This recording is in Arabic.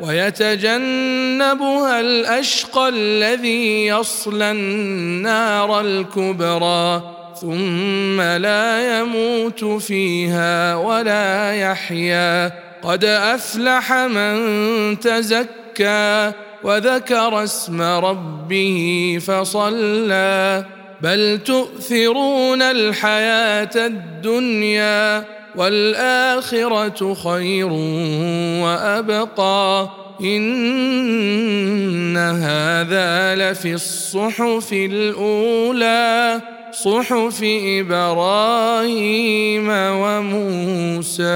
ويتجنبها الأشقى الذي يصلى النار الكبرى ثم لا يموت فيها ولا يحيا. قد أفلح من تزكى وذكر اسم ربه فصلى. بل تؤثرون الحياة الدنيا والآخرة خير وأبقى إن هذا لفي الصحف الأولى صحف إبراهيم وموسى.